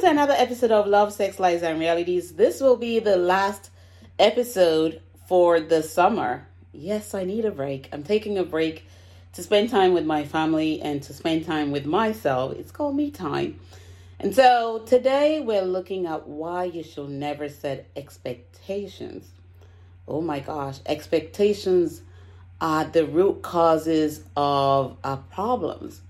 to another episode of Love, Sex, Lies, and Realities. This will be the last episode for the summer. Yes, I need a break. I'm taking a break to spend time with my family and to spend time with myself. It's called me time. And so today we're looking at why you should never set expectations. Oh my gosh, expectations are the root causes of our problems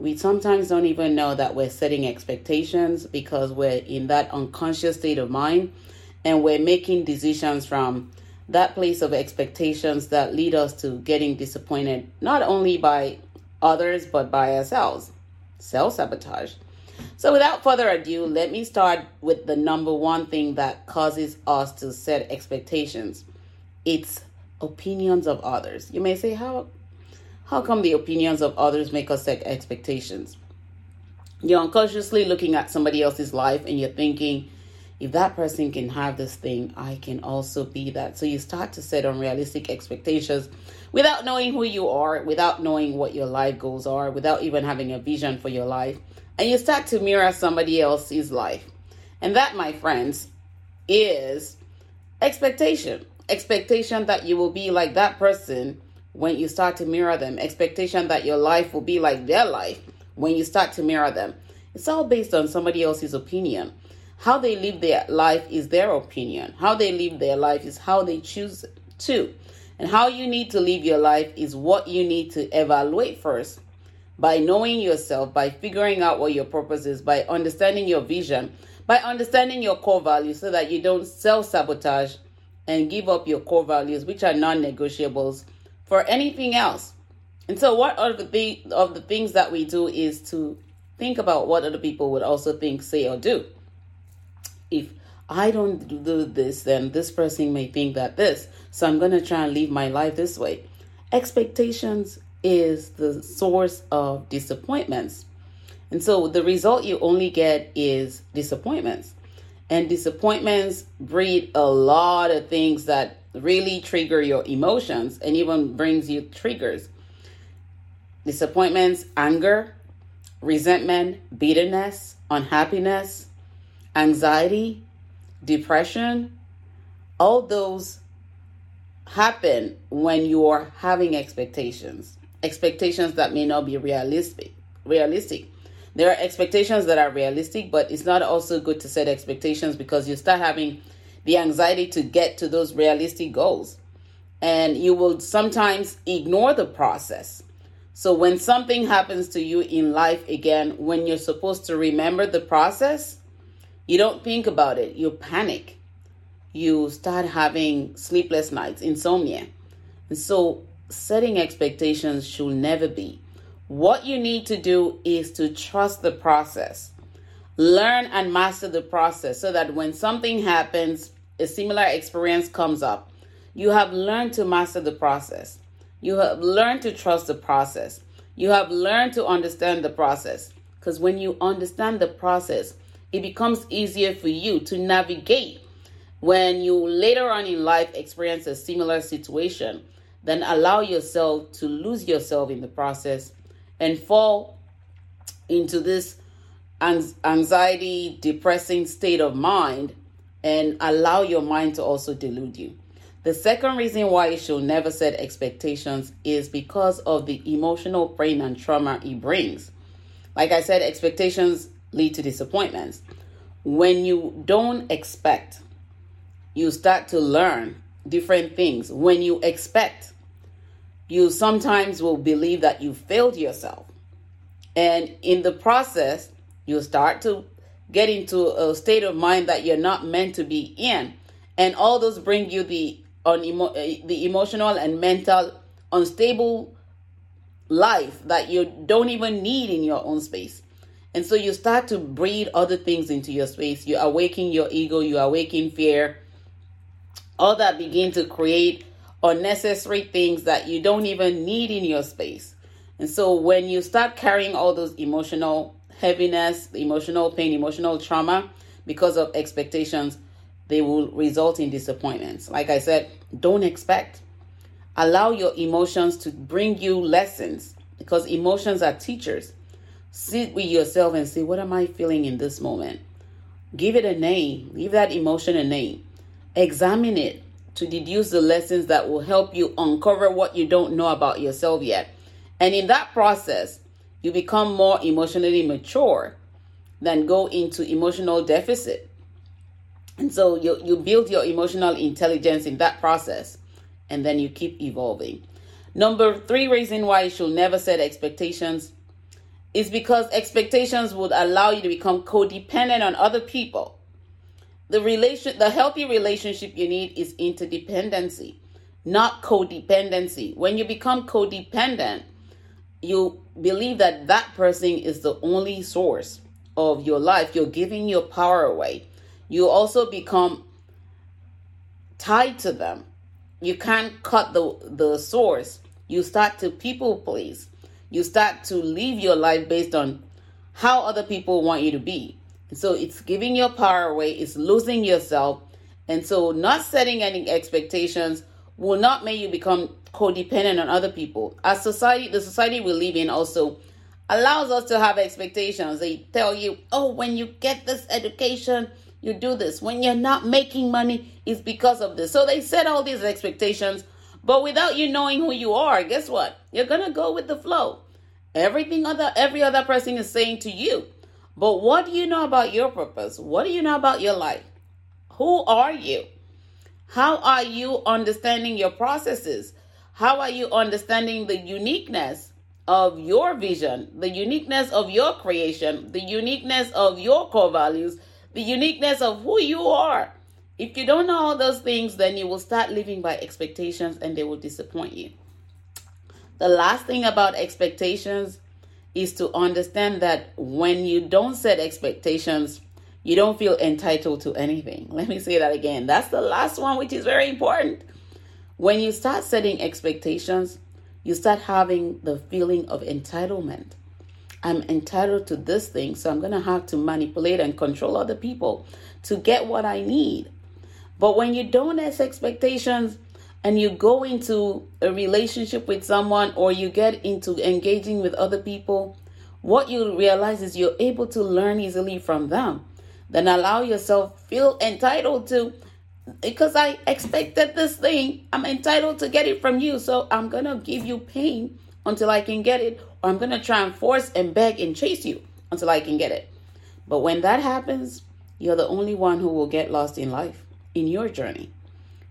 we sometimes don't even know that we're setting expectations because we're in that unconscious state of mind and we're making decisions from that place of expectations that lead us to getting disappointed not only by others but by ourselves self sabotage. So, without further ado, let me start with the number one thing that causes us to set expectations it's opinions of others. You may say, How how come the opinions of others make us set expectations? You're unconsciously looking at somebody else's life and you're thinking, if that person can have this thing, I can also be that. So you start to set unrealistic expectations without knowing who you are, without knowing what your life goals are, without even having a vision for your life. And you start to mirror somebody else's life. And that, my friends, is expectation. Expectation that you will be like that person when you start to mirror them. Expectation that your life will be like their life when you start to mirror them. It's all based on somebody else's opinion. How they live their life is their opinion. How they live their life is how they choose to. And how you need to live your life is what you need to evaluate first by knowing yourself, by figuring out what your purpose is, by understanding your vision, by understanding your core values so that you don't self sabotage and give up your core values, which are non negotiables for anything else. And so, what are the th- of the things that we do is to think about what other people would also think, say, or do. If I don't do this, then this person may think that this. So I'm going to try and live my life this way. Expectations is the source of disappointments. And so the result you only get is disappointments. And disappointments breed a lot of things that really trigger your emotions and even brings you triggers disappointments, anger, resentment, bitterness, unhappiness, anxiety, depression. All those happen when you're having expectations, expectations that may not be realistic. Realistic. There are expectations that are realistic, but it's not also good to set expectations because you start having the anxiety to get to those realistic goals. And you will sometimes ignore the process. So when something happens to you in life again, when you're supposed to remember the process, you don't think about it. You panic. You start having sleepless nights, insomnia. And so setting expectations should never be. What you need to do is to trust the process. Learn and master the process so that when something happens, a similar experience comes up, you have learned to master the process. You have learned to trust the process. You have learned to understand the process. Because when you understand the process, it becomes easier for you to navigate when you later on in life experience a similar situation. Then allow yourself to lose yourself in the process and fall into this anxiety, depressing state of mind and allow your mind to also delude you. The second reason why you should never set expectations is because of the emotional pain and trauma it brings. Like I said, expectations lead to disappointments. When you don't expect, you start to learn different things. When you expect, you sometimes will believe that you failed yourself. And in the process, you start to get into a state of mind that you're not meant to be in. And all those bring you the unemo- uh, the emotional and mental unstable life that you don't even need in your own space. And so you start to breed other things into your space. You awaken your ego, you awaken fear. All that begin to create unnecessary things that you don't even need in your space. And so when you start carrying all those emotional heaviness, emotional pain, emotional trauma because of expectations, they will result in disappointments. Like I said, don't expect. Allow your emotions to bring you lessons because emotions are teachers. Sit with yourself and say, What am I feeling in this moment? Give it a name. Give that emotion a name. Examine it to deduce the lessons that will help you uncover what you don't know about yourself yet. And in that process, you become more emotionally mature than go into emotional deficit. And so you, you build your emotional intelligence in that process, and then you keep evolving. Number three reason why you should never set expectations is because expectations would allow you to become codependent on other people. The relation the healthy relationship you need is interdependency, not codependency. When you become codependent, you believe that that person is the only source of your life. You're giving your power away. You also become tied to them. You can't cut the the source. You start to people please. You start to live your life based on how other people want you to be. So it's giving your power away, it's losing yourself. And so not setting any expectations will not make you become codependent on other people. As society, the society we live in also allows us to have expectations. They tell you, oh, when you get this education, you do this. When you're not making money, it's because of this. So they set all these expectations, but without you knowing who you are, guess what? You're gonna go with the flow. Everything other every other person is saying to you. But what do you know about your purpose? What do you know about your life? Who are you? How are you understanding your processes? How are you understanding the uniqueness of your vision, the uniqueness of your creation, the uniqueness of your core values, the uniqueness of who you are? If you don't know all those things, then you will start living by expectations and they will disappoint you. The last thing about expectations is to understand that when you don't set expectations, you don't feel entitled to anything. Let me say that again. That's the last one, which is very important. When you start setting expectations, you start having the feeling of entitlement. I'm entitled to this thing, so I'm going to have to manipulate and control other people to get what I need. But when you don't set expectations, and you go into a relationship with someone or you get into engaging with other people, what you realize is you're able to learn easily from them. Then allow yourself feel entitled to because I expected this thing, I'm entitled to get it from you. So I'm going to give you pain until I can get it or I'm going to try and force and beg and chase you until I can get it. But when that happens, you're the only one who will get lost in life in your journey.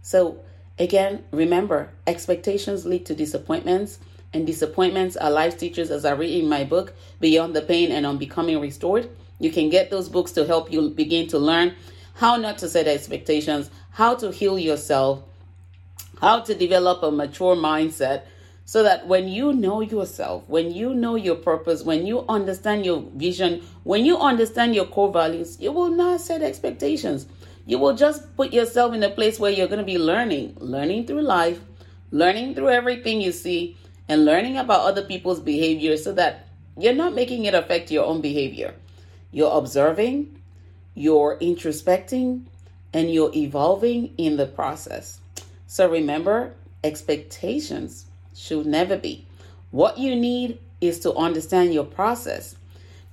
So Again, remember, expectations lead to disappointments, and disappointments are life teachers, as I read in my book, Beyond the Pain and on Becoming Restored. You can get those books to help you begin to learn how not to set expectations, how to heal yourself, how to develop a mature mindset so that when you know yourself, when you know your purpose, when you understand your vision, when you understand your core values, you will not set expectations you will just put yourself in a place where you're going to be learning, learning through life, learning through everything you see, and learning about other people's behavior so that you're not making it affect your own behavior. You're observing, you're introspecting, and you're evolving in the process. So remember, expectations should never be. What you need is to understand your process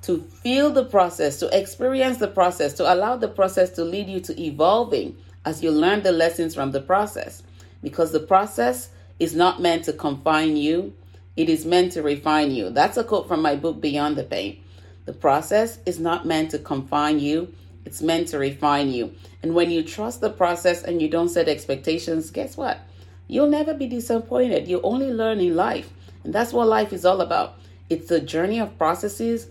to feel the process, to experience the process, to allow the process to lead you to evolving as you learn the lessons from the process. Because the process is not meant to confine you, it is meant to refine you. That's a quote from my book, Beyond the Pain. The process is not meant to confine you, it's meant to refine you. And when you trust the process and you don't set expectations, guess what? You'll never be disappointed. You only learn in life. And that's what life is all about. It's a journey of processes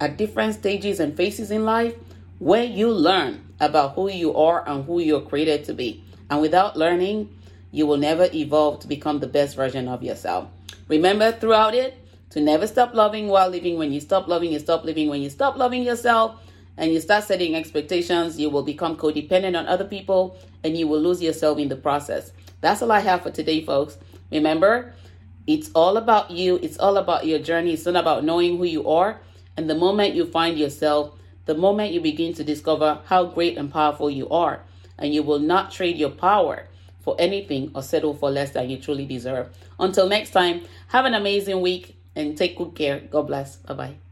at different stages and phases in life where you learn about who you are and who you're created to be. And without learning, you will never evolve to become the best version of yourself. Remember throughout it to never stop loving while living. When you stop loving, you stop living. When you stop loving yourself and you start setting expectations, you will become codependent on other people and you will lose yourself in the process. That's all I have for today, folks. Remember, it's all about you, it's all about your journey. It's not about knowing who you are and the moment you find yourself, the moment you begin to discover how great and powerful you are, and you will not trade your power for anything or settle for less than you truly deserve. Until next time, have an amazing week and take good care. God bless. Bye bye.